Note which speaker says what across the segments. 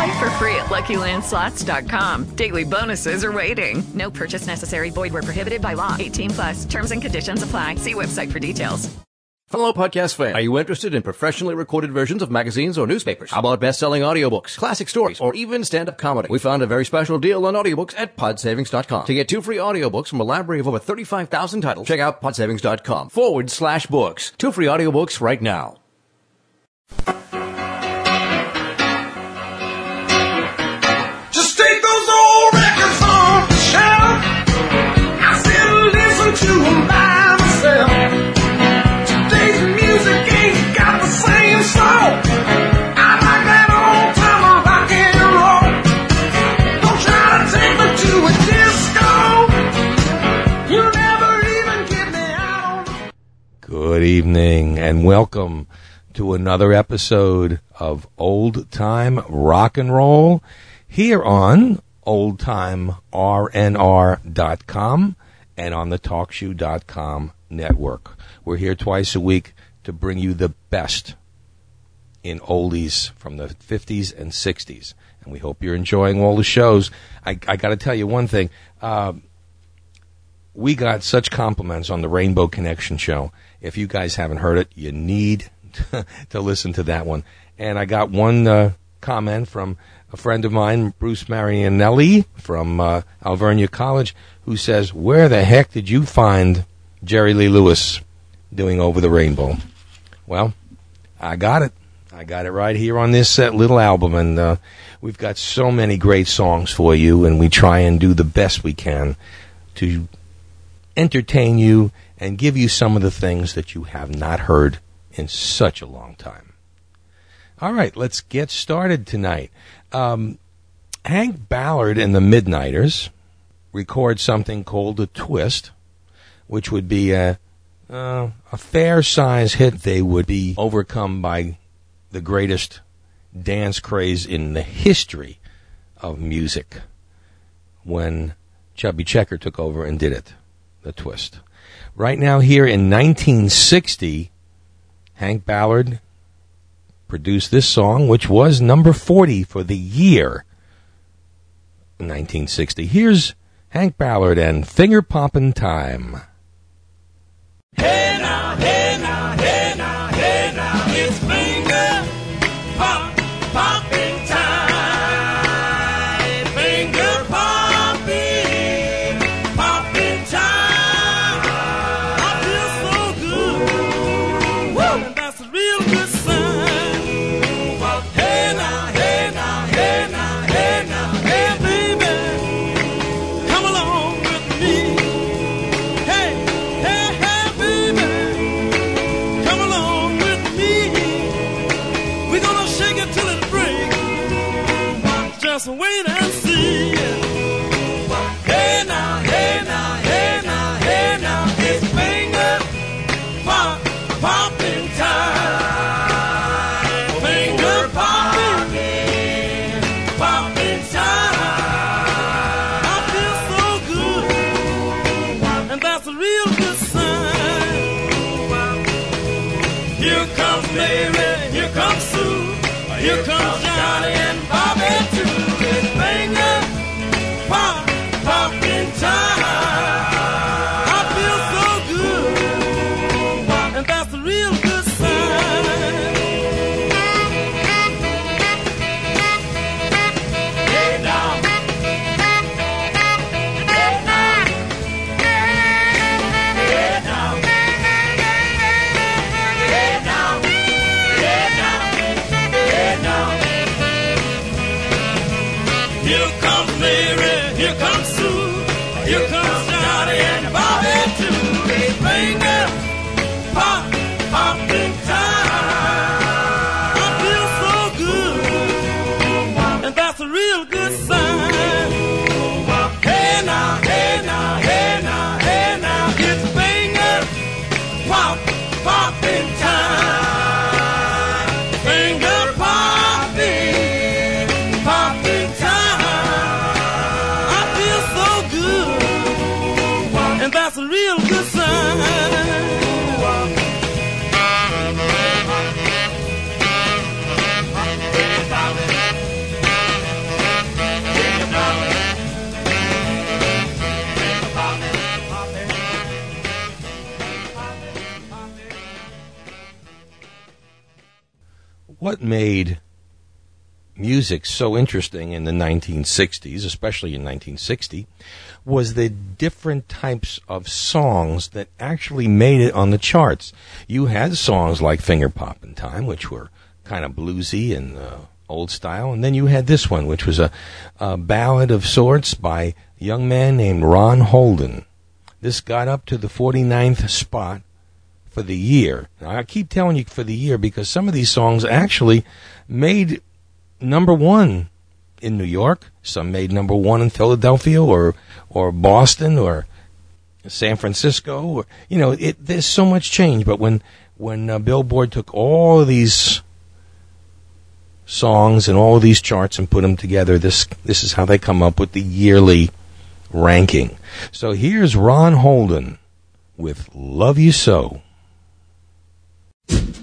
Speaker 1: Play for free at LuckyLandSlots.com. Daily bonuses are waiting. No purchase necessary. Void where prohibited by law. 18 plus. Terms and conditions apply. See website for details.
Speaker 2: Hello, podcast fan. Are you interested in professionally recorded versions of magazines or newspapers? How about best-selling audiobooks, classic stories, or even stand-up comedy? We found a very special deal on audiobooks at podsavings.com. To get two free audiobooks from a library of over 35,000 titles, check out podsavings.com forward slash books. Two free audiobooks right now.
Speaker 3: Good evening and welcome to another episode of Old Time Rock and Roll here on oldtimernr.com and on the talkshoe.com network. We're here twice a week to bring you the best in oldies from the 50s and 60s. And we hope you're enjoying all the shows. I, I got to tell you one thing. Um, we got such compliments on the Rainbow Connection show. If you guys haven't heard it, you need to listen to that one. And I got one uh, comment from a friend of mine, Bruce Marianelli from uh, Alvernia College, who says, "Where the heck did you find Jerry Lee Lewis doing Over the Rainbow?" Well, I got it. I got it right here on this uh, little album, and uh, we've got so many great songs for you, and we try and do the best we can to entertain you and give you some of the things that you have not heard in such a long time. All right, let's get started tonight. Um, Hank Ballard and the Midnighters record something called a twist, which would be a uh, a fair size hit. They would be overcome by the greatest dance craze in the history of music when Chubby Checker took over and did it, the twist. Right now, here in 1960, Hank Ballard produced this song, which was number 40 for the year 1960. Here's Hank Ballard and Finger Poppin' Time.
Speaker 4: What made music so interesting in the 1960s, especially in 1960, was the different types of songs that actually made it on the charts. You had songs like Finger Poppin' Time, which were kind of bluesy and uh, old style, and then you had this one, which was a, a ballad of sorts by a young man named Ron Holden. This got up to the 49th spot for the year. I keep telling you for the year because some of these songs actually made number one in New York. Some made number one in Philadelphia or or Boston or San Francisco. Or, you know, it, there's so much change. But when when uh, Billboard took all these songs and all of these charts and put them together, this this is how they come up with the yearly ranking. So here's Ron Holden with "Love You So."
Speaker 3: Remember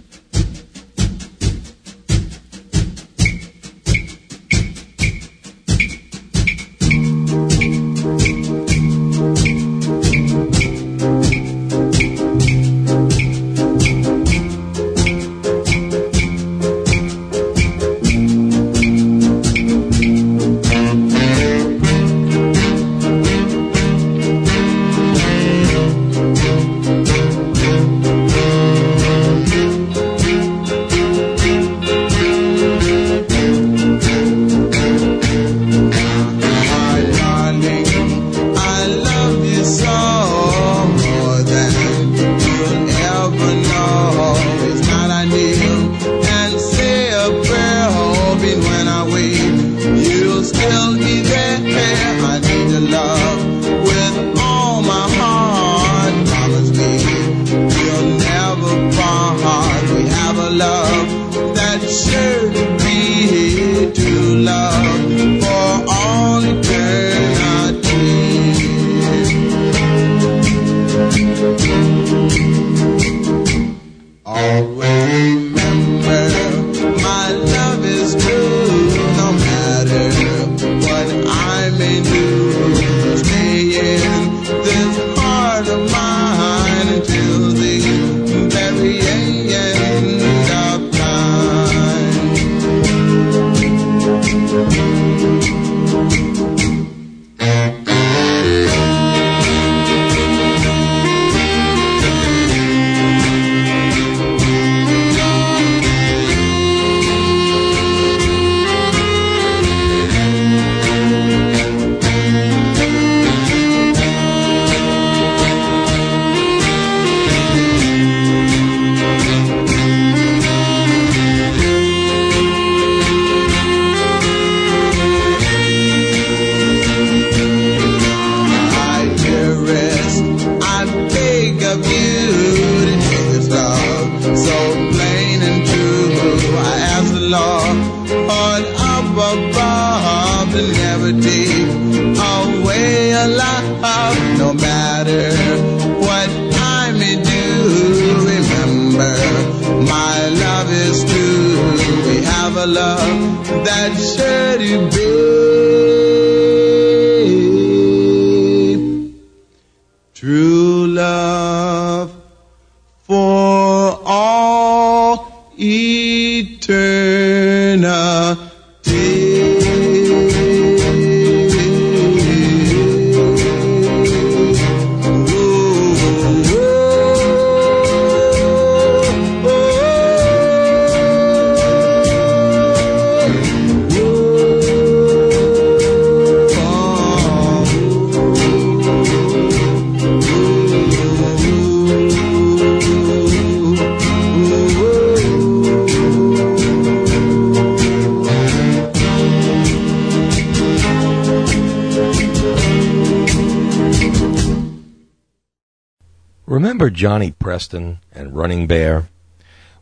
Speaker 3: Johnny Preston and Running Bear?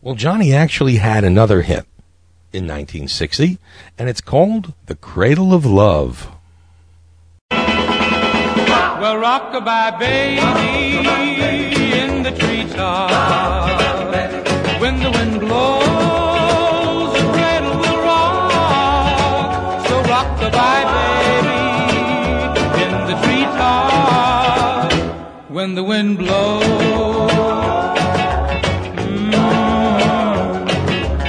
Speaker 3: Well, Johnny actually had another hit in 1960, and it's called The Cradle of Love.
Speaker 5: Well, rockabye baby in the treetop. When the wind blows, the cradle will rock. So rockabye baby in the treetop. When the wind blows. Mm.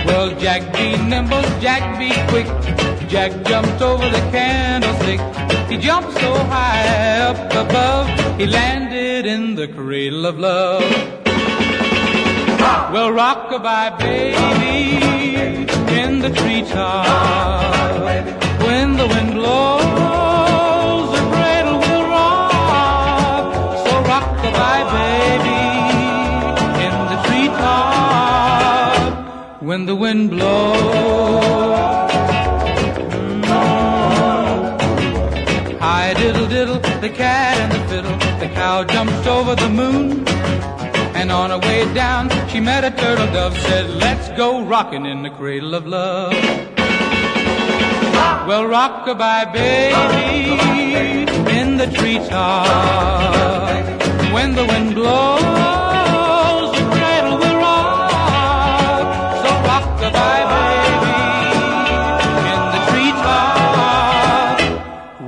Speaker 5: Well, Jack be nimble, Jack be quick. Jack jumped over the candlestick. He jumped so high up above, he landed in the cradle of love. Well, rockabye baby in the treetop. When the wind blows, When the wind blows. Hi diddle diddle, the cat and the fiddle. The cow jumped over the moon. And on her way down, she met a turtle dove. Said, let's go rockin' in the cradle of love. Well, rockabye baby in the treetop. When the wind blows,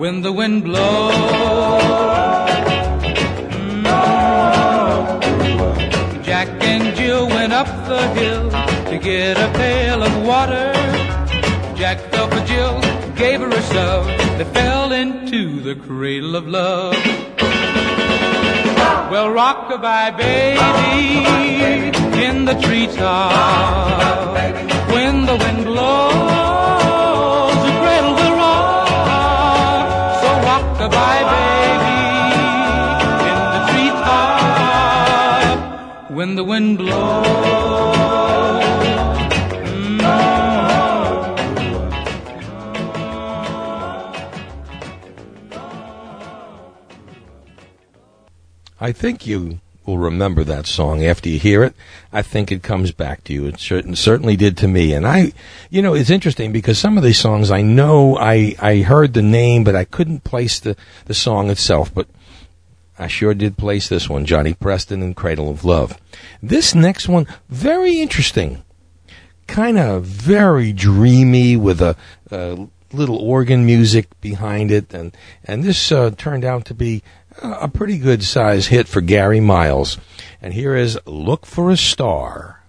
Speaker 5: When the wind blows. Mm. Jack and Jill went up the hill to get a pail of water. Jack fell for Jill, gave her a shove. They fell into the cradle of love. Well, rockabye baby in the treetop. When the wind blows, rockabye baby in the. When the wind blows.
Speaker 3: I think you will remember that song after you hear it. I think it comes back to you. It certain, certainly did to me. And I, you know, it's interesting because some of these songs I know I, I heard the name, but I couldn't place the, the song itself. But I sure did place this one, Johnny Preston and Cradle of Love. This next one, very interesting. Kind of very dreamy with a, a little organ music behind it. And, and this uh, turned out to be a pretty good size hit for Garry Miles. And here is Look for a Star.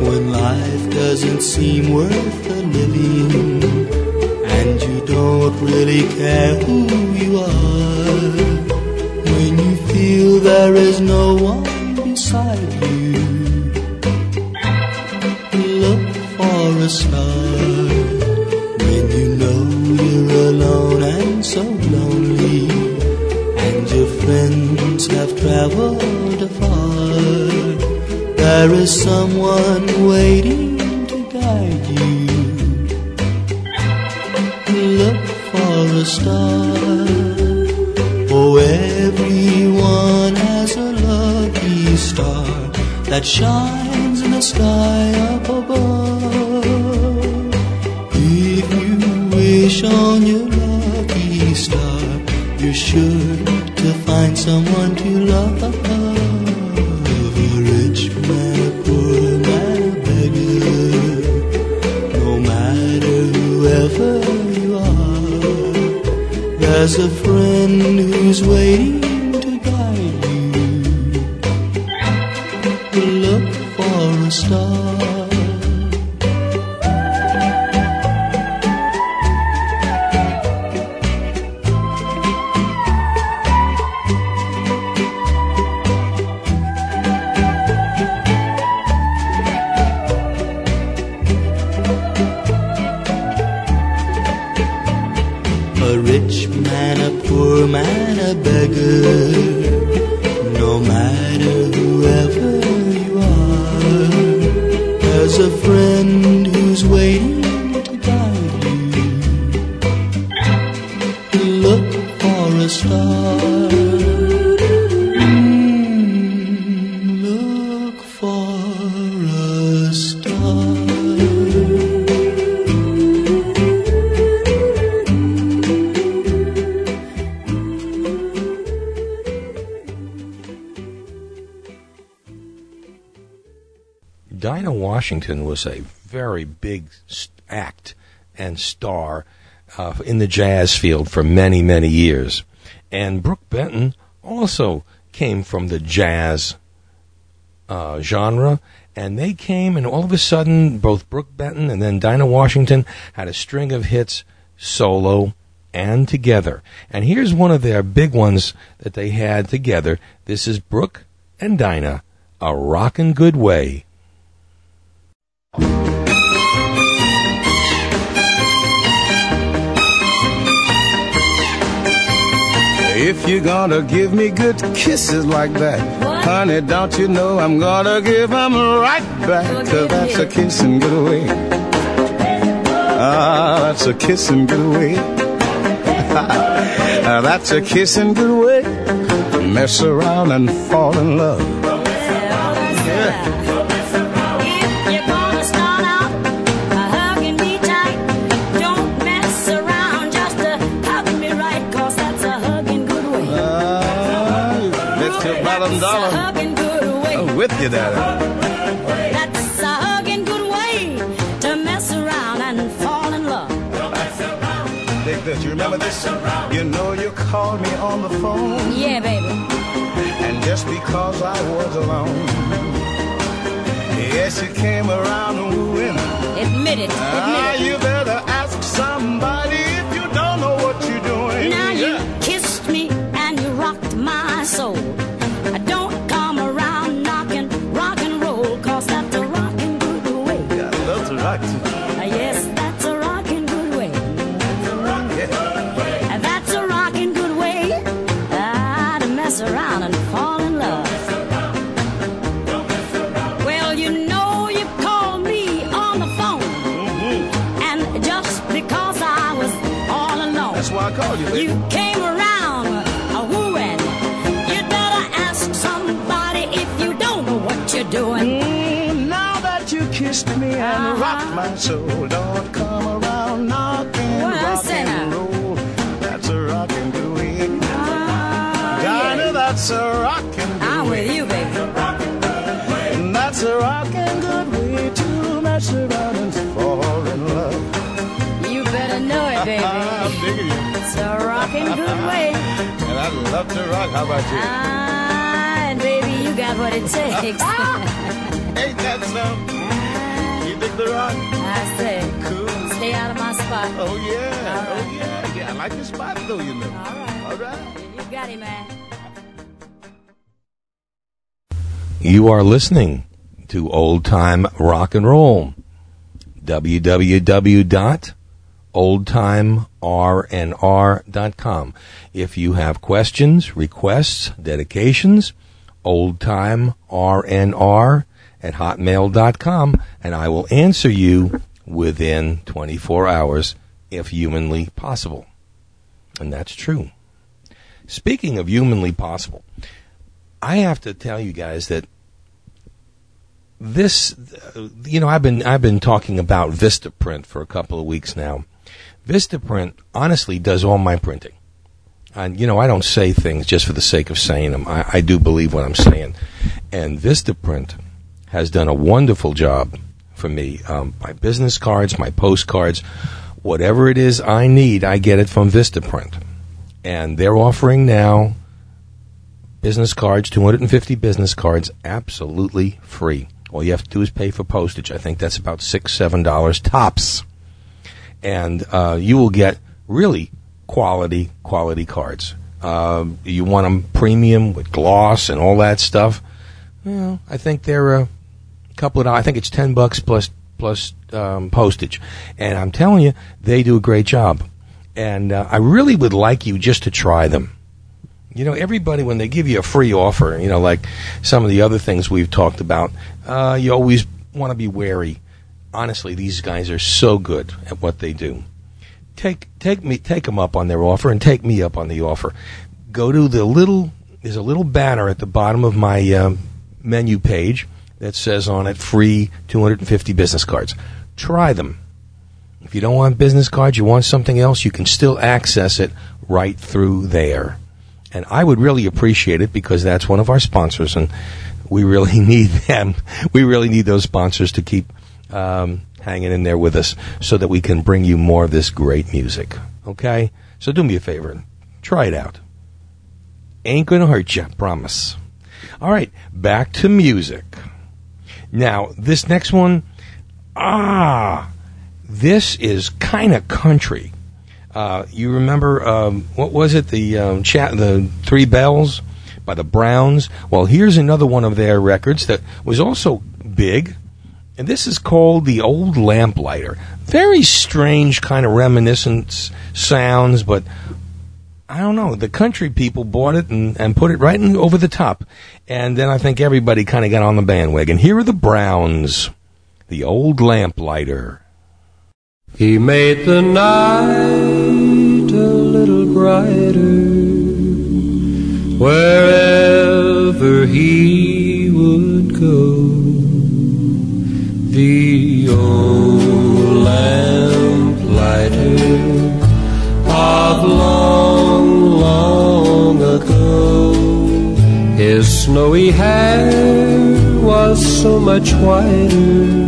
Speaker 6: When life doesn't seem worth the living and you don't really care who you are, when you feel there is no one beside you, a star. When you know you're alone and so lonely, and your friends have traveled afar, there is someone waiting to guide you. Look for a star. Oh, everyone has a lucky star that shines in the sky up above. Wish on your lucky star, you're sure to find someone to love. A rich man, a poor man, a beggar, no matter whoever you are, there's a friend who's waiting
Speaker 3: Washington was a very big act and star uh, in the jazz field for many, many years. And Brook Benton also came from the jazz uh, genre. And they came, and all of a sudden, both Brook Benton and then Dinah Washington had a string of hits solo and together. And here's one of their big ones that they had together. This is Brook and Dinah, A Rockin' Good Way.
Speaker 7: If you're gonna give me good kisses like that, honey, don't you know I'm gonna give 'em right back? Cause that's a kissing good way. Ah, that's a kissing good way. Ah, that's a kissing good way. Mess around and fall in love. Bottom dollar.
Speaker 8: hugging good way.
Speaker 7: I'm with you, Daddy.
Speaker 8: That's a hugging good way to mess around and fall in love.
Speaker 7: This. You remember this? You know you called me on the phone.
Speaker 8: Yeah, baby.
Speaker 7: And just because I was alone, yes, you came around wooing.
Speaker 8: Admit it. Admit
Speaker 7: Ah,
Speaker 8: it.
Speaker 7: you better ask somebody
Speaker 8: my soul, don't come around knocking rock and roll. That's a rockin' good way. Ah,
Speaker 7: Dinah,
Speaker 8: yeah.
Speaker 7: that's a rockin' good
Speaker 8: I'm
Speaker 7: way.
Speaker 8: with you, baby.
Speaker 7: And that's a rockin' good way to mess around and fall in love.
Speaker 8: You better know it,
Speaker 7: I'm
Speaker 8: baby.
Speaker 7: digging you.
Speaker 8: It's a rockin' good way.
Speaker 7: And I love to rock. How about you?
Speaker 8: Ah, and baby, you got what it takes.
Speaker 7: Ain't that something? You dig the rock?
Speaker 8: I say,
Speaker 7: Cool.
Speaker 8: stay out of my spot.
Speaker 7: Oh yeah.
Speaker 8: All oh, right.
Speaker 7: Oh yeah. Yeah, I like the spot though, you know.
Speaker 8: All right.
Speaker 7: All right.
Speaker 8: You got it, man.
Speaker 3: You are listening to Old Time Rock and Roll. www.oldtimernr.com. If you have questions, requests, dedications, oldtimernr at hotmail.com, and I will answer you within 24 hours if humanly possible. And that's true. Speaking of humanly possible, I have to tell you guys that this, you know, I've been I've been talking about VistaPrint for a couple of weeks now. VistaPrint honestly does all my printing, and you know I don't say things just for the sake of saying them. I, I do believe what I'm saying, and VistaPrint has done a wonderful job for me. Um, my business cards, my postcards, whatever it is I need, I get it from VistaPrint, and they're offering now business cards, 250 business cards, absolutely free. All you have to do is pay for postage. I think that's about six, seven dollars tops, and uh, you will get really quality, quality cards. Um, you want them premium with gloss and all that stuff. Well, I think they're a couple of. I think it's ten bucks plus plus um, postage, and I'm telling you, they do a great job. And uh, I really would like you just to try them. You know, everybody, when they give you a free offer, you know, like some of the other things we've talked about, uh, you always want to be wary. Honestly, these guys are so good at what they do. Take, take me, take them up on their offer and take me up on the offer. Go to the little, there's a little banner at the bottom of my um, menu page that says on it free 250 business cards. Try them. If you don't want business cards, you want something else, you can still access it right through there. And I would really appreciate it because that's one of our sponsors and we really need them. We really need those sponsors to keep um, hanging in there with us so that we can bring you more of this great music. Okay? So do me a favor. Try it out. Ain't gonna hurt you, promise. All right, back to music. Now, this next one, ah, this is kind of country. Uh, you remember um, what was it? The um, chat, the Three Bells by the Browns. Well, here's another one of their records that was also big, and this is called the Old Lamplighter. Very strange kind of reminiscent sounds, but I don't know. The country people bought it and, and put it right in, over the top, and then I think everybody kind of got on the bandwagon. Here are the Browns, the Old Lamplighter.
Speaker 9: He made the night a little brighter wherever he would go. The old lamplighter of long, His snowy hair was so much whiter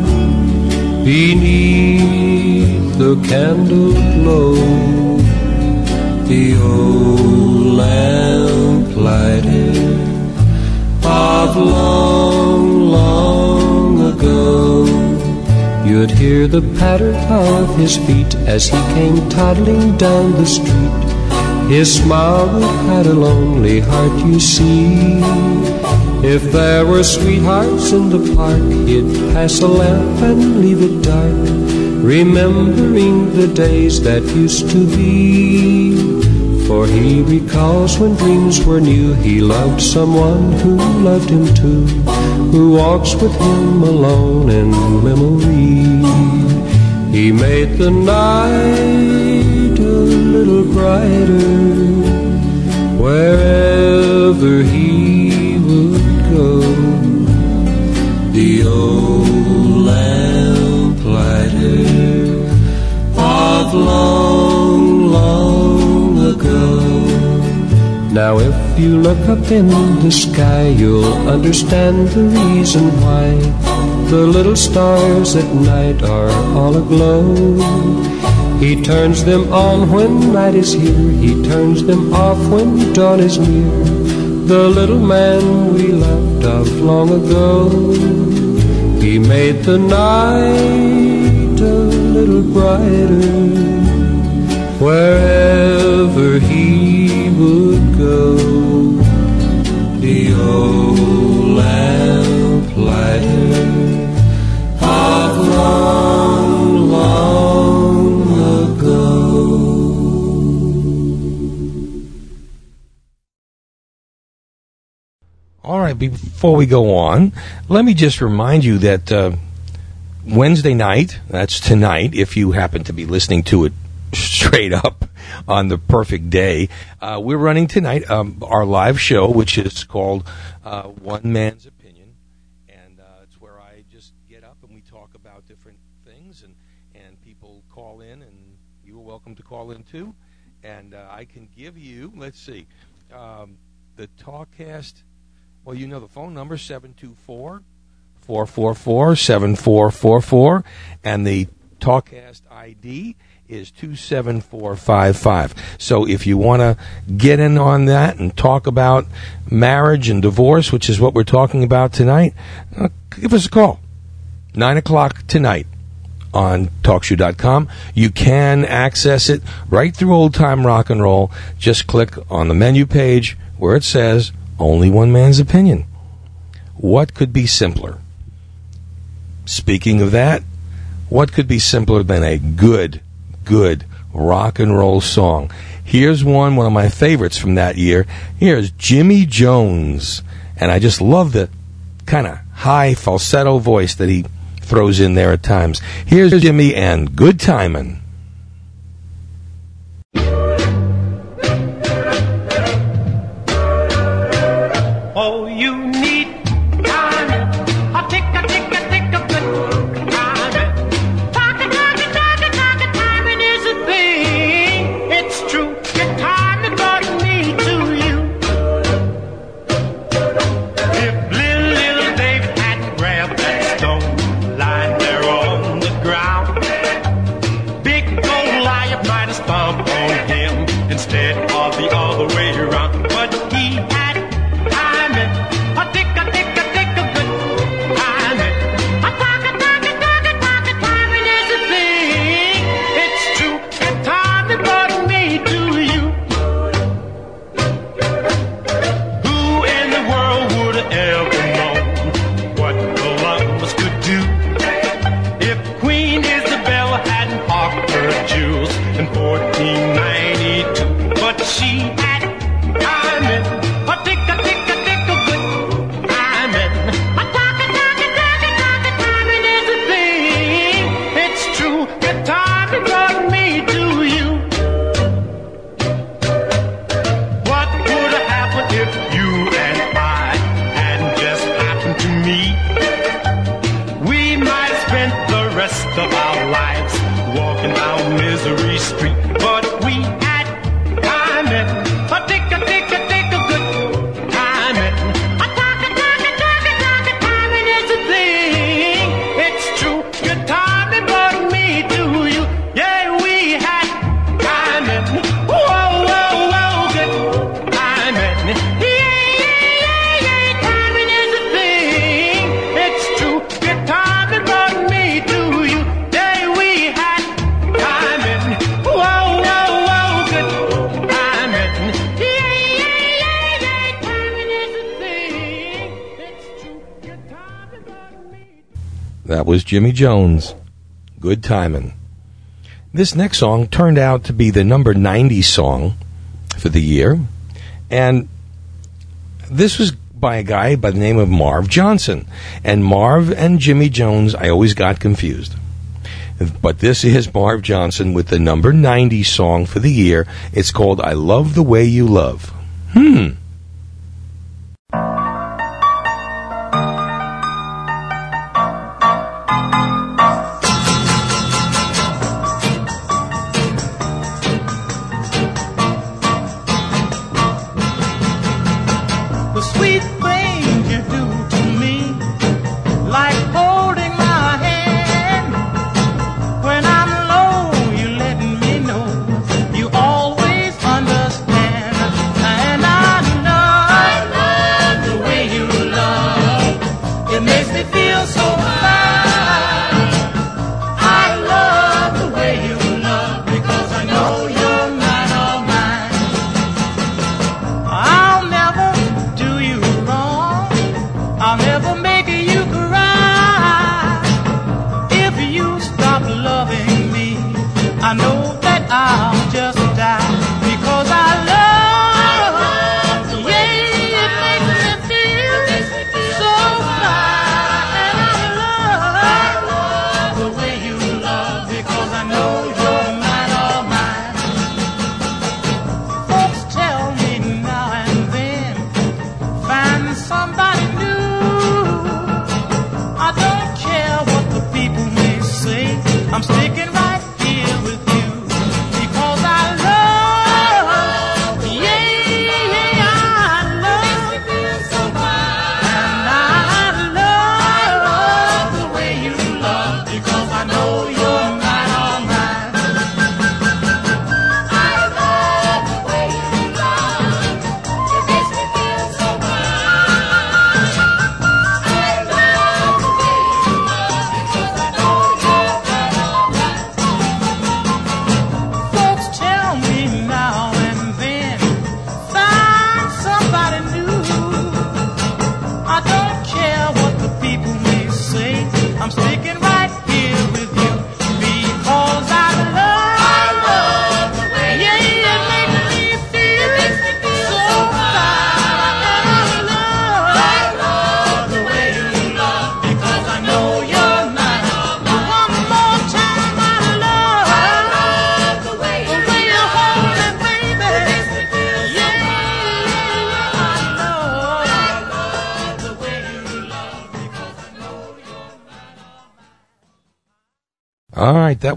Speaker 9: beneath the candle glow. The old lamplighter of long, long ago. You'd hear the patter of his feet as he came toddling down the street. His smile hide a lonely heart, you see. If there were sweethearts in the park, he'd pass a lamp and leave it dark, remembering the days that used to be. For he recalls when dreams were new, he loved someone who loved him too, who walks with him alone in memory. He made the night little brighter wherever he would go. The old lamplighter of long, long ago. Now, if you look up in the sky, you'll understand the reason why the little stars at night are all aglow. He turns them on when night is here, he turns them off when dawn is near. The little man we loved of long ago, he made the night a little brighter wherever he would go. The
Speaker 3: before we go on, let me just remind you that uh, Wednesday night, that's tonight, if you happen to be listening to it straight up on the perfect day, uh, we're running tonight um, our live show, which is called uh, One Man's Opinion. And uh, it's where I just get up and we talk about different things, and, and people call in, and you are welcome to call in too. And uh, I can give you, let's see, um, the Talkcast. Well, you know the phone number, 724 444 7444. And the Talkcast ID is 27455. So if you want to get in on that and talk about marriage and divorce, which is what we're talking about tonight, uh, give us a call. 9 o'clock tonight on talkshoe.com. You can access it right through old time rock and roll. Just click on the menu page where it says only one man's opinion. What could be simpler? Speaking of that, what could be simpler than a good, good rock and roll song? Here's one, one of my favorites from that year. Here's Jimmy Jones. And I just love the kind of high falsetto voice that he throws in there at times. Here's Jimmy and Good Timin'.
Speaker 10: Was Jimmy Jones. Good timing. This next song turned out to be the number 90 song for the year. And this was by a guy by the name of Marv Johnson. And Marv and Jimmy Jones, I always got confused. But this is Marv Johnson with the number 90 song for the year. It's called I Love the Way You Love. Hmm.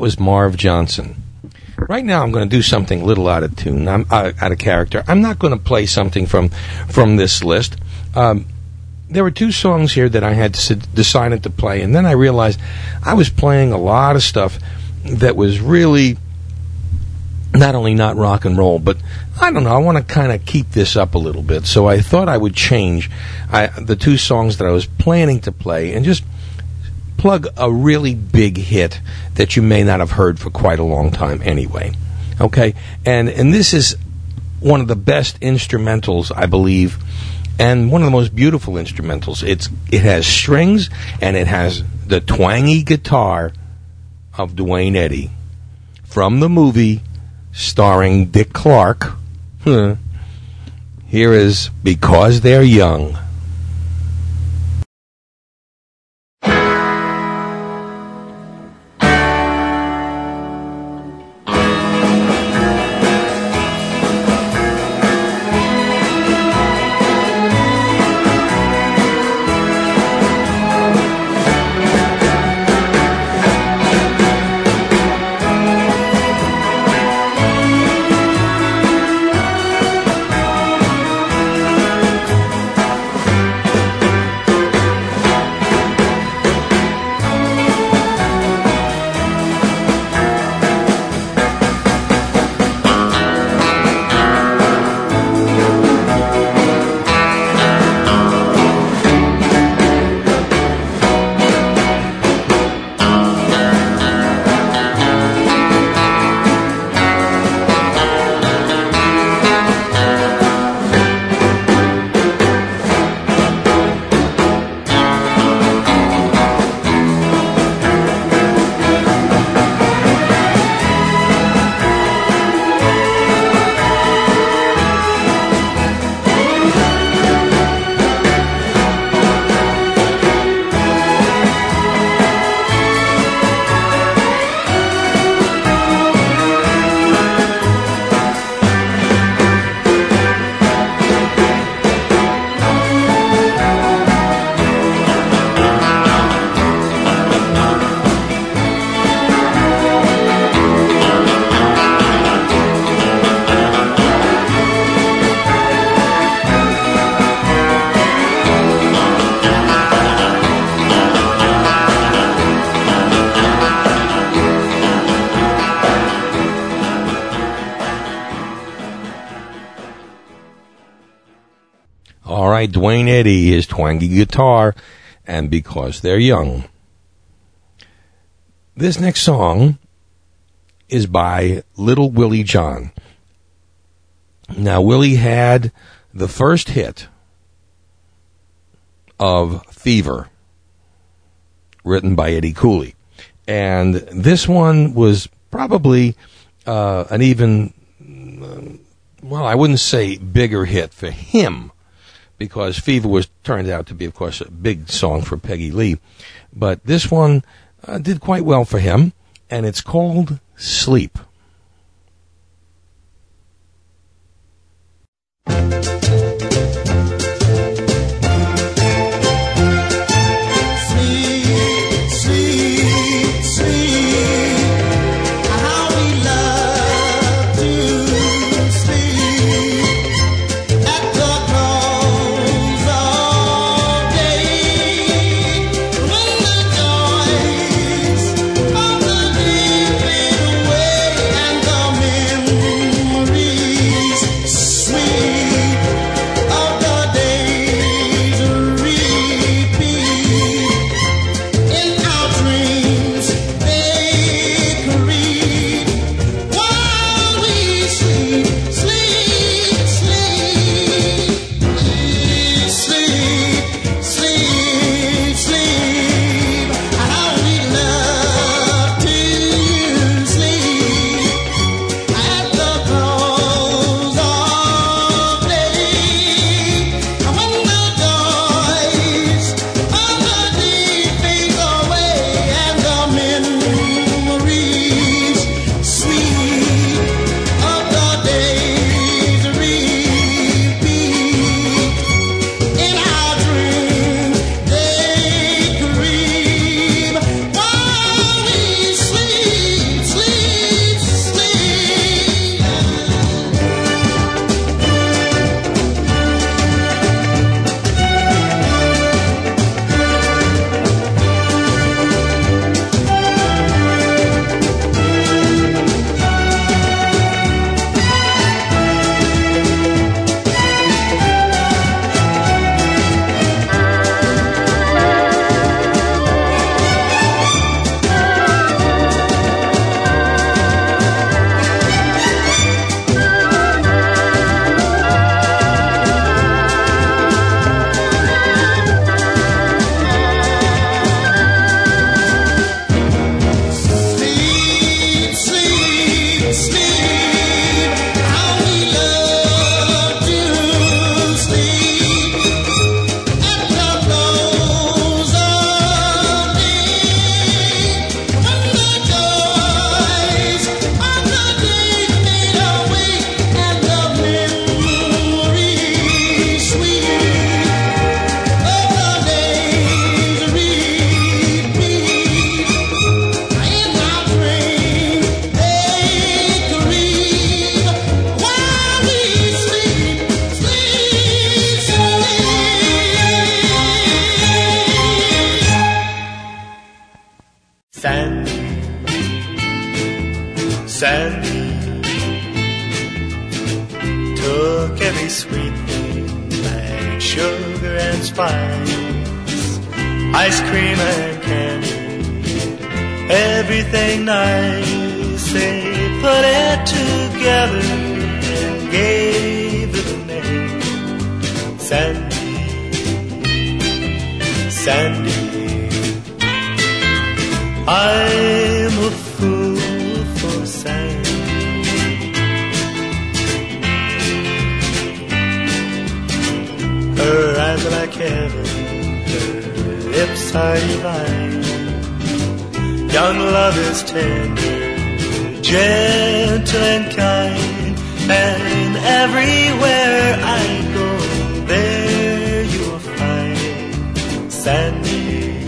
Speaker 10: Was Marv Johnson. Right now, I'm going to do something a little out of tune. I'm uh, out of character. I'm not going to play something from from this list. Um, there were two songs here that I had decided to play, and then I realized I was playing a lot of stuff that was really not only not rock and roll, but I don't know. I want to kind of keep this up a little bit, so I thought I would change I, the two songs that I was planning to play and just plug a really big hit that you may not have heard for quite a long time anyway. Okay? And and this is one of the best instrumentals, I believe, and one of the most beautiful instrumentals. It's it has strings and it has the twangy guitar of Duane Eddy from the movie
Speaker 3: starring Dick Clark. Here is Because They're Young. All right, Duane Eddy, his twangy guitar, and because they're young. This next song is by Little Willie John. Now, Willie had the first hit of Fever, written by Eddie Cooley. And this one was probably uh, an even, well, I wouldn't say bigger hit for him, because Fever was turned out to be, of course, a big song for Peggy Lee. But this one uh, did quite well for him, and it's called Sleep.
Speaker 5: Sleep,
Speaker 11: lips. Young love is tender, gentle and kind, and everywhere I go, there you will find Sandy,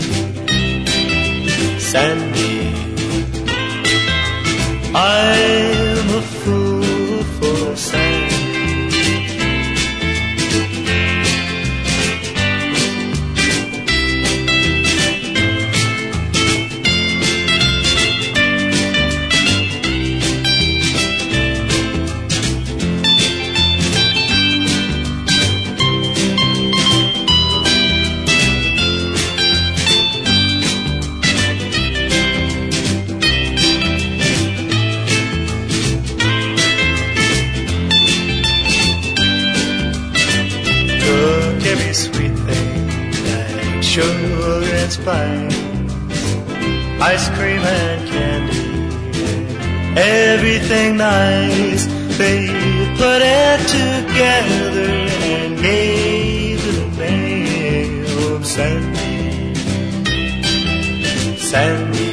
Speaker 11: Sandy. Everything nice. They put it together and gave a name. Oh, Sandy, Sandy.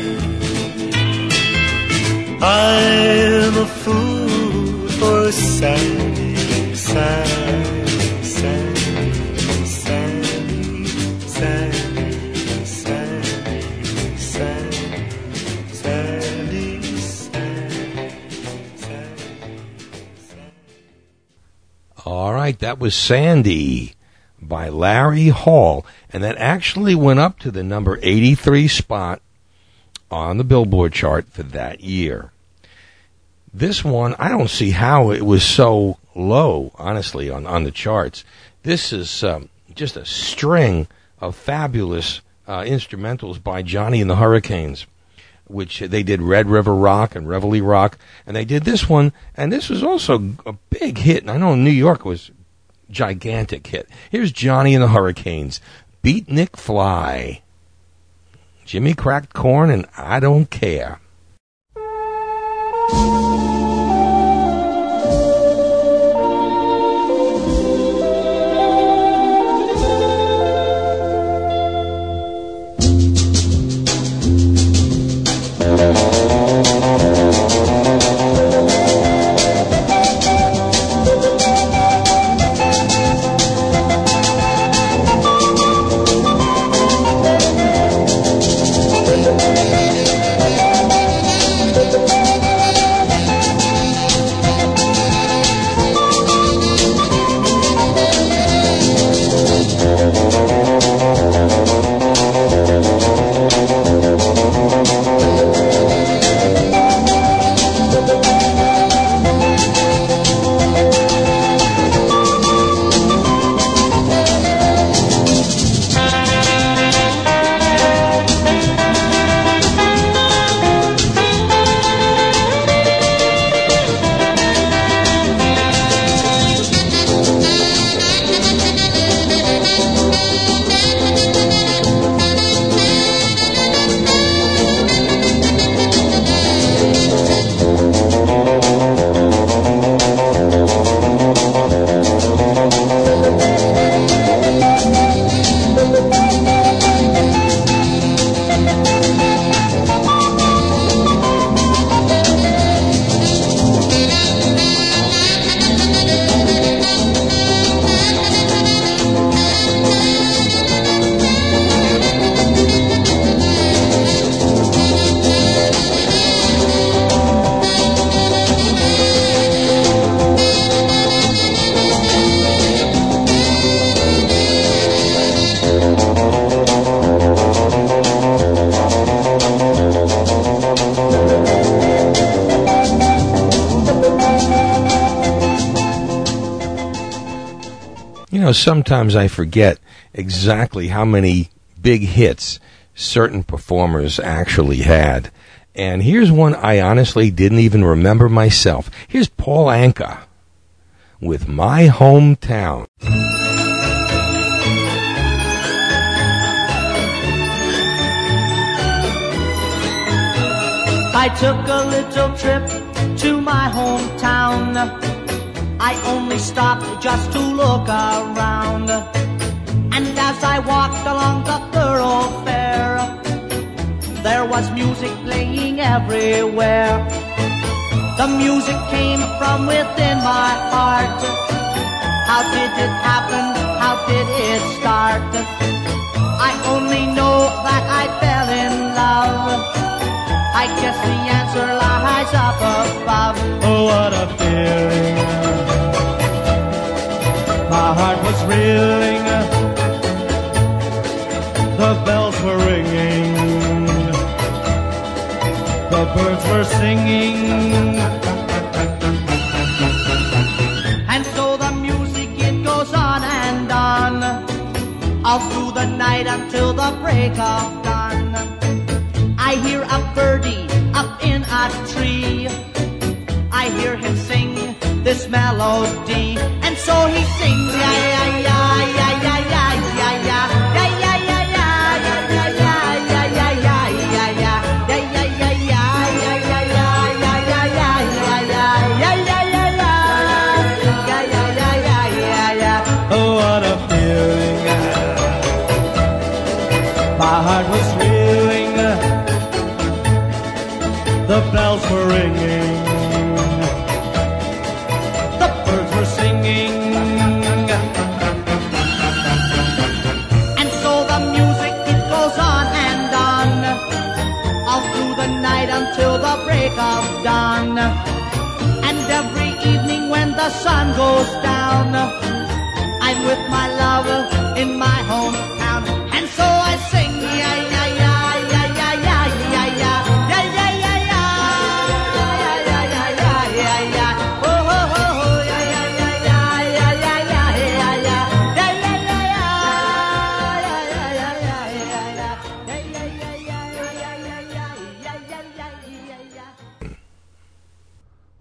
Speaker 11: I'm a fool for Sandy,
Speaker 3: right, that was Sandy by Larry Hall, and that actually went up to the number 83 spot on the Billboard chart for that year. This one, I don't see how it was so low, honestly, on, on the charts. This is um, just a string of fabulous uh, instrumentals by Johnny and the Hurricanes, which they did Red River Rock and Reveille Rock, and they did this one, and this was also a big hit. And I know New York was gigantic hit. Here's Johnny and the Hurricanes, Beatnik Fly. Jimmy cracked corn, and I don't care. Know, sometimes I forget exactly how many big hits certain performers actually had. And here's one I honestly didn't even remember myself. Here's Paul Anka with My Hometown.
Speaker 10: I took a little trip to my hometown. I only stopped just to look around. And as I walked along the thoroughfare, there was music playing everywhere. The music came from within my heart. How did it happen? How did it start? I only know that I fell in love. I guess the answer lies up above.
Speaker 11: Oh, what a feeling. My heart was reeling. The bells were ringing. The birds were singing.
Speaker 10: And so the music it goes on and on, all through the night until the break of dawn. I hear a birdie up in a tree. I hear him sing this melody, so he sings, yeah, yeah, yeah, yeah, yeah, yeah. In my hometown. And so I sing. Oh, oh, oh, oh, yeah, yeah, yeah, yeah, yeah, yeah, yeah, yeah,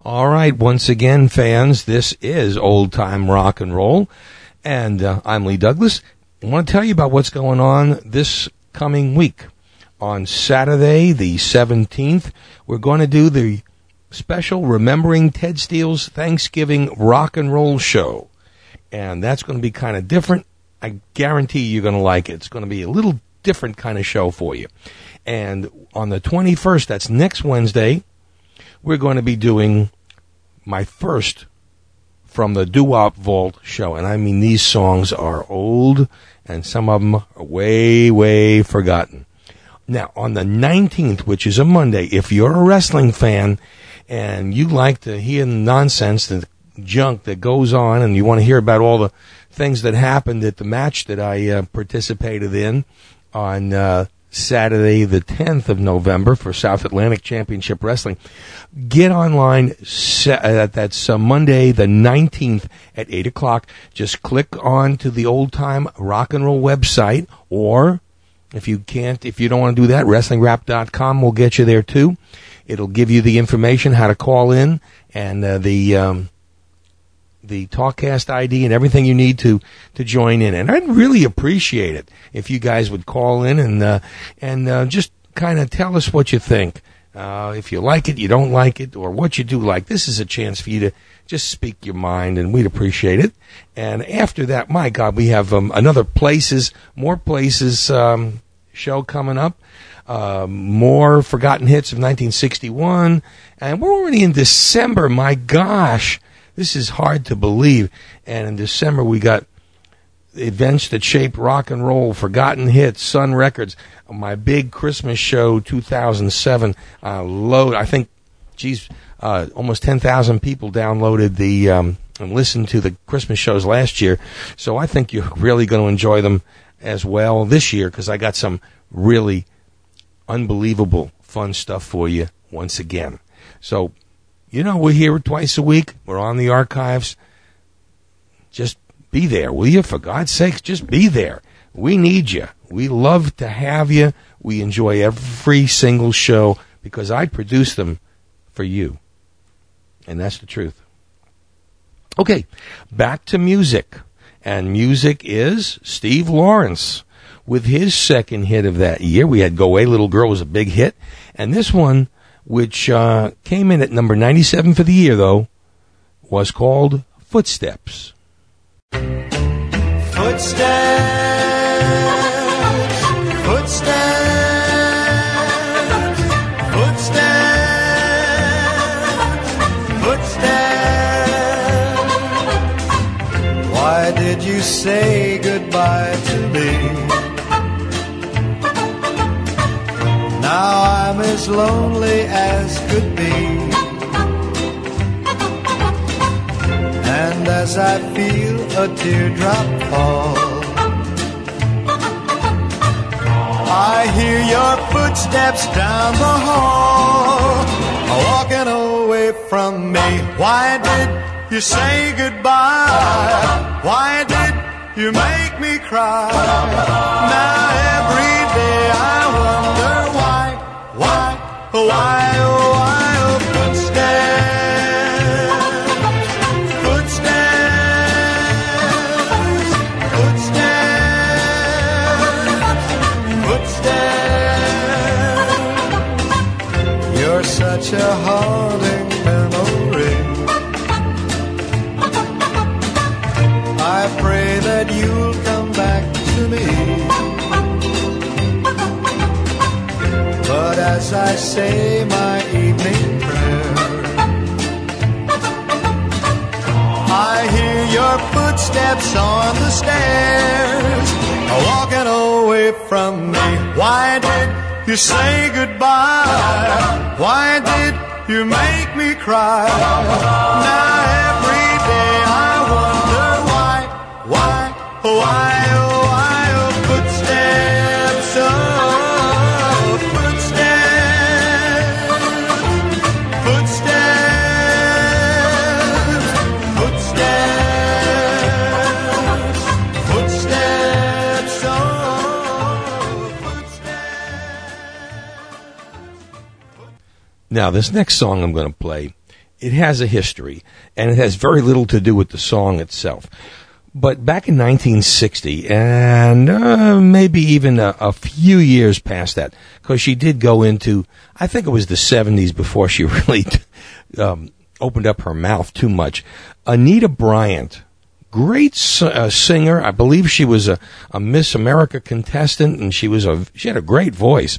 Speaker 3: All right, once again, fans, this is old time rock and roll, and uh, I'm Lee Douglas. I want to tell you about what's going on this coming week. On Saturday, the 17th, we're going to do the special Remembering Ted Steele's Thanksgiving Rock and Roll Show. And that's going to be kind of different. I guarantee you're going to like it. It's going to be a little different kind of show for you. And on the 21st, that's next Wednesday, we're going to be doing my first from the Doo Wop Vault show. And I mean, these songs are old and some of them are way, way forgotten. Now, on the 19th, which is a Monday, if you're a wrestling fan and you like to hear the nonsense, the junk that goes on, and you want to hear about all the things that happened at the match that I uh, participated in on uh, Saturday, the 10th of November for South Atlantic Championship Wrestling, get online. uh, That's uh, Monday, the 19th at 8 o'clock. Just click on to the old time rock and roll website or if you can't, if you don't want to do that, WrestlingRap.com will get you there too. It'll give you the information how to call in and uh, the um, the Talkcast ID and everything you need to to join in. And I'd really appreciate it if you guys would call in and uh, and uh, just kind of tell us what you think. Uh, if you like it, you don't like it, or what you do like. This is a chance for you to just speak your mind, and we'd appreciate it. And after that, my God, we have um, another places, more places um, show coming up. Uh, more forgotten hits of 1961, and we're already in December. My gosh, this is hard to believe. And in December, we got events that shaped rock and roll, forgotten hits, Sun Records, my big Christmas show 2007 uh, load. I think, geez, uh, almost 10,000 people downloaded the um, and listened to the Christmas shows last year. So I think you're really going to enjoy them as well this year because I got some really unbelievable fun stuff for you once again. So, you know, we're here twice a week. We're on the archives. Just be there, will you? For God's sakes, just be there. We need you. We love to have you. We enjoy every single show because I produce them for you. And that's the truth. Okay, back to music. And music is Steve Lawrence with his second hit of that year. We had Go Away Little Girl was a big hit. And this one, which uh, came in at number 97 for the year, though, was called Footsteps.
Speaker 12: Footsteps, footsteps, footsteps, footsteps. Why did you say goodbye to me? Now I'm as lonely as could be. And as I feel a teardrop fall, I hear your footsteps down the hall, walking away from me. Why did you say goodbye? Why did you make me cry? Now every day I why, oh, why, as I say my evening prayer, I hear your footsteps on the stairs, walking away from me. Why did you say goodbye? Why did you make me cry? Now every day I wonder why, why, why,
Speaker 3: Now, this next song I'm going to play, it has a history, and it has very little to do with the song itself. But back in 1960, and uh, maybe even a, a few years past that, because she did go into, I think it was the 70s before she really um, opened up her mouth too much. Anita Bryant, great uh, singer. I believe she was a, a Miss America contestant, and she was a she had a great voice.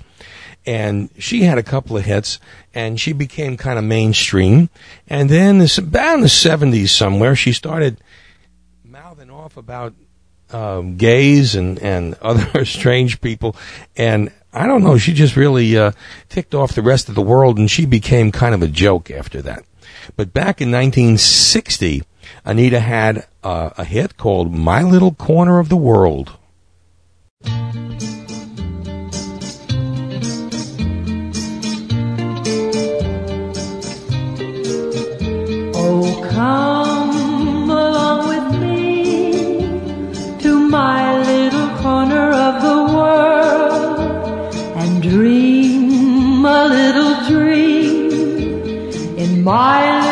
Speaker 3: And she had a couple of hits, and she became kind of mainstream. And then this, about in the seventies somewhere, she started mouthing off about um, gays and and other strange people. And I don't know, she just really uh, ticked off the rest of the world, and she became kind of a joke after that. But back in 1960, Anita had uh, a hit called "My Little Corner of the World."
Speaker 13: Come along with me to my little corner of the world and dream a little dream in my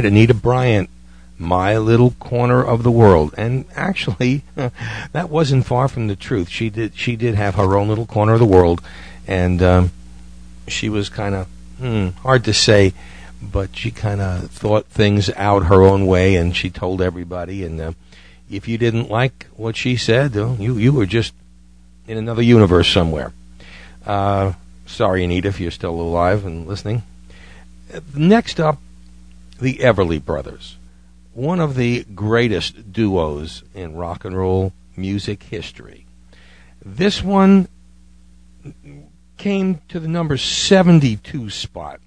Speaker 3: right, Anita Bryant, My Little Corner of the World. And actually, that wasn't far from the truth. She did she did have her own little corner of the world, and um, she was kind of hmm, hard to say, but she kind of thought things out her own way, and she told everybody. And uh, if you didn't like what she said, you you were just in another universe somewhere. Uh, sorry, Anita, if you're still alive and listening. Uh, Next up, the Everly Brothers, one of the greatest duos in rock and roll music history. This one came to the number 72 spot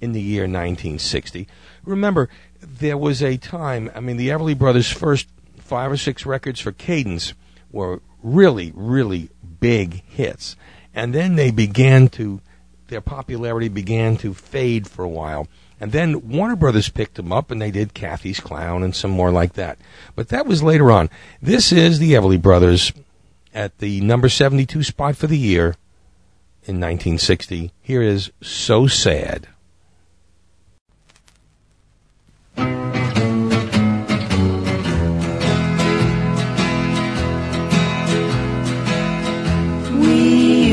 Speaker 3: in the year 1960. Remember, there was a time, I mean, the Everly Brothers' first five or six records for Cadence were really, really big hits. And then they began to, their popularity began to fade for a while. And then Warner Brothers picked them up and they did Cathy's Clown and some more like that. But that was later on. This is the Everly Brothers at the number 72 spot for the year in 1960. Here is So Sad.
Speaker 14: We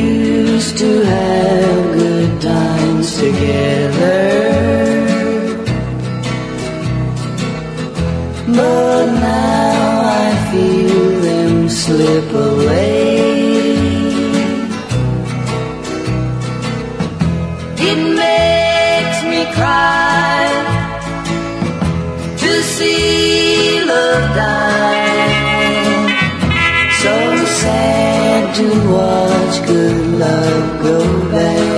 Speaker 14: used to have good times together. But now I feel them slip away. It makes me cry to see love die. So sad to watch good love go bad.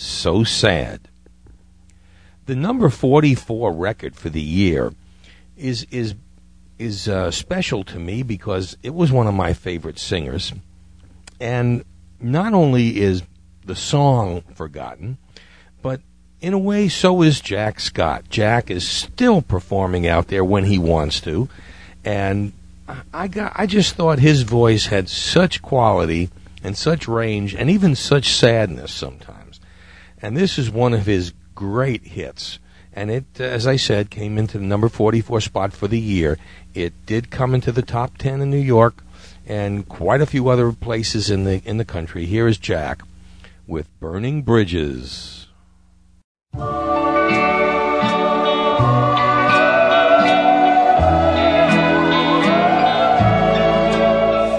Speaker 14: So Sad.
Speaker 3: The number 44 record for the year is is is uh, special to me because it was one of my favorite singers, and not only is the song forgotten, but in a way, so is Jack Scott. Jack is still performing out there when he wants to, and I got I just thought his voice had such quality and such range and even such sadness sometimes. And this is one of his great hits. And it, uh, as I said, came into the number 44 spot for the year. It did come into the top 10 in New York and quite a few other places in the in the country. Here is Jack with Burning Bridges.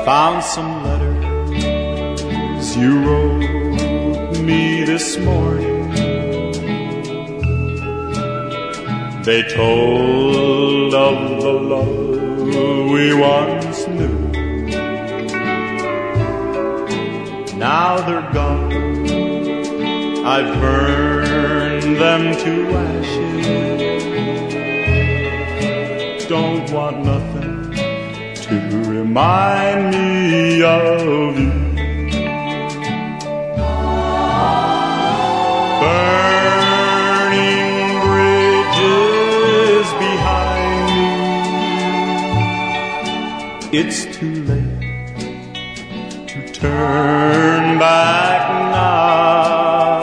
Speaker 15: Found some letters you wrote me this morning. They told of the love we once knew. Now they're gone. I've burned them to ashes. Don't want nothing to remind me of you. It's too late to turn back now.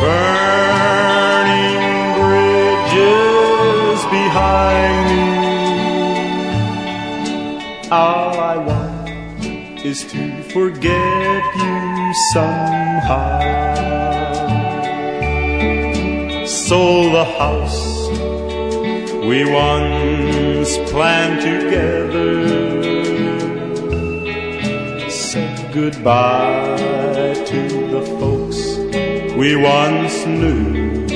Speaker 15: Burning bridges behind me. All I want is to forget you somehow. Sold the house we once planned together. Said goodbye to the folks we once knew.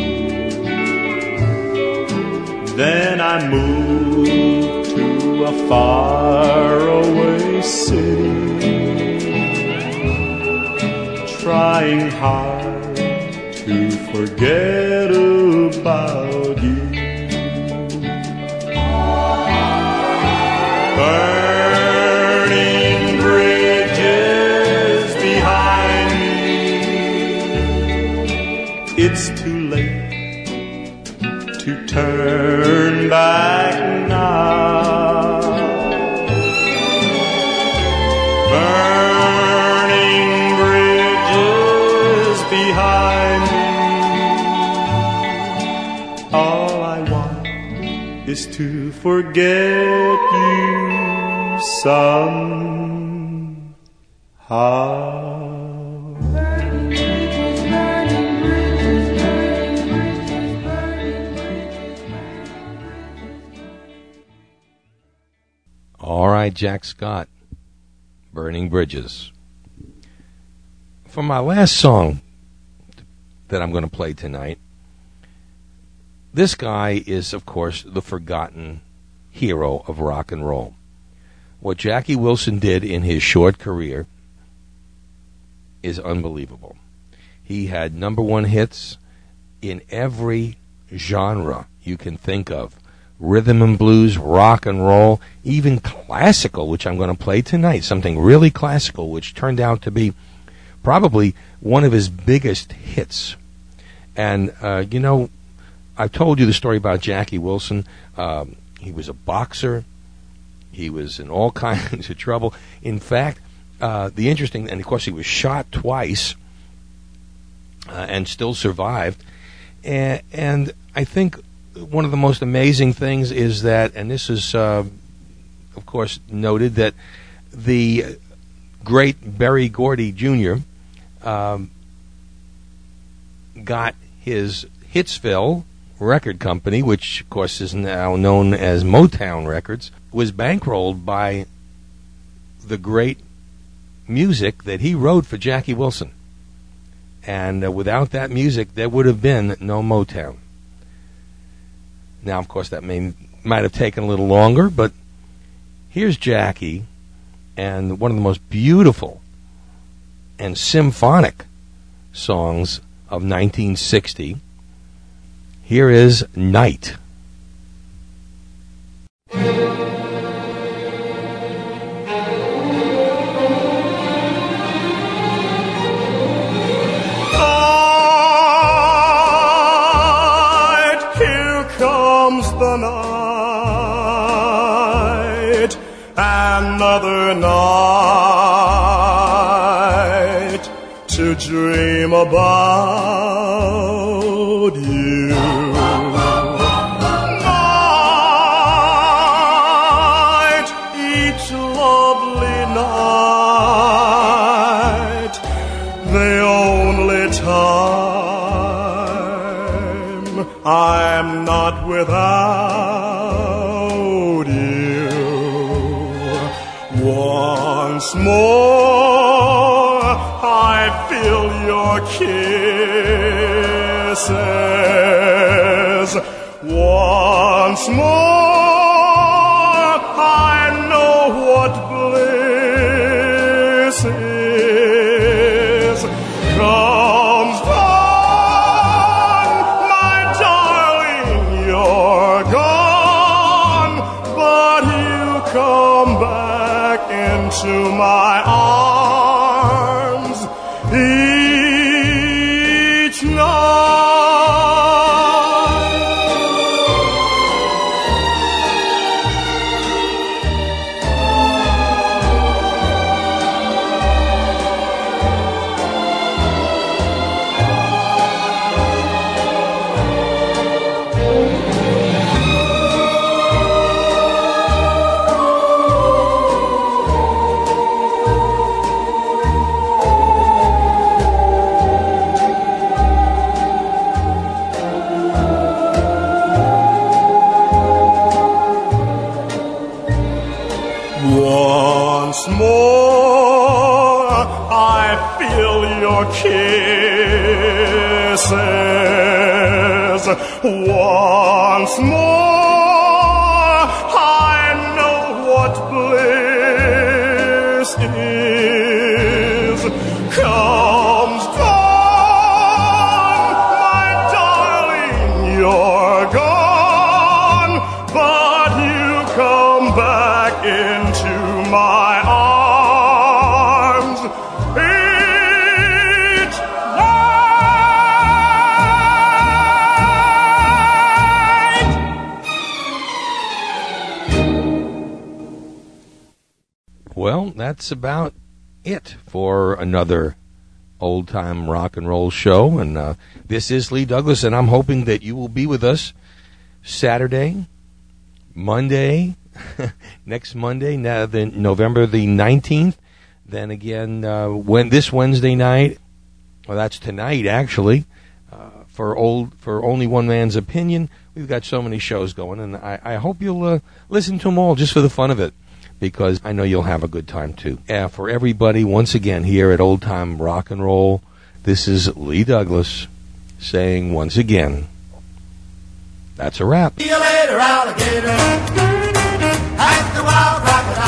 Speaker 15: Then I moved to a faraway city, trying hard to forget about forget you somehow.
Speaker 3: All right, Jack Scott, Burning Bridges. For my last song that I'm going to play tonight, this guy is, of course, the forgotten hero of rock and roll. What Jackie Wilson did in his short career is unbelievable. He had number one hits in every genre you can think of rhythm and blues, rock and roll, even classical, which I'm going to play tonight. Something really classical, which turned out to be probably one of his biggest hits. And, uh, you know, I've told you the story about Jackie Wilson. Um, he was a boxer. He was in all kinds of trouble. In fact, uh, the interesting, and of course, he was shot twice uh, and still survived. And, and I think one of the most amazing things is that, and this is, uh, of course, noted that the great Berry Gordy Jr. Um, got his Hitsville record company, which of course is now known as Motown Records, was bankrolled by the great music that he wrote for Jackie Wilson. And uh, without that music, there would have been no Motown. Now, of course, that may might have taken a little longer, but here's Jackie and one of the most beautiful and symphonic songs of 1960. Here is Night.
Speaker 15: another night to dream about. Once Once more, I know what bliss is.
Speaker 3: That's about it for another old time rock and roll show. And uh, this is Lee Douglas, and I'm hoping that you will be with us Saturday, Monday, next Monday, now the November the 19th. Then again, uh, when this Wednesday night, well, that's tonight actually. Uh, for old, for only one man's opinion, we've got so many shows going, and I, I hope you'll uh, listen to them all just for the fun of it because I know you'll have a good time too. Uh, for everybody, once again, here at Old Time Rock and Roll, this is Lee Douglas saying once again, that's a wrap.
Speaker 5: See you later, alligator. Wild crocodile.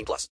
Speaker 16: 18 plus.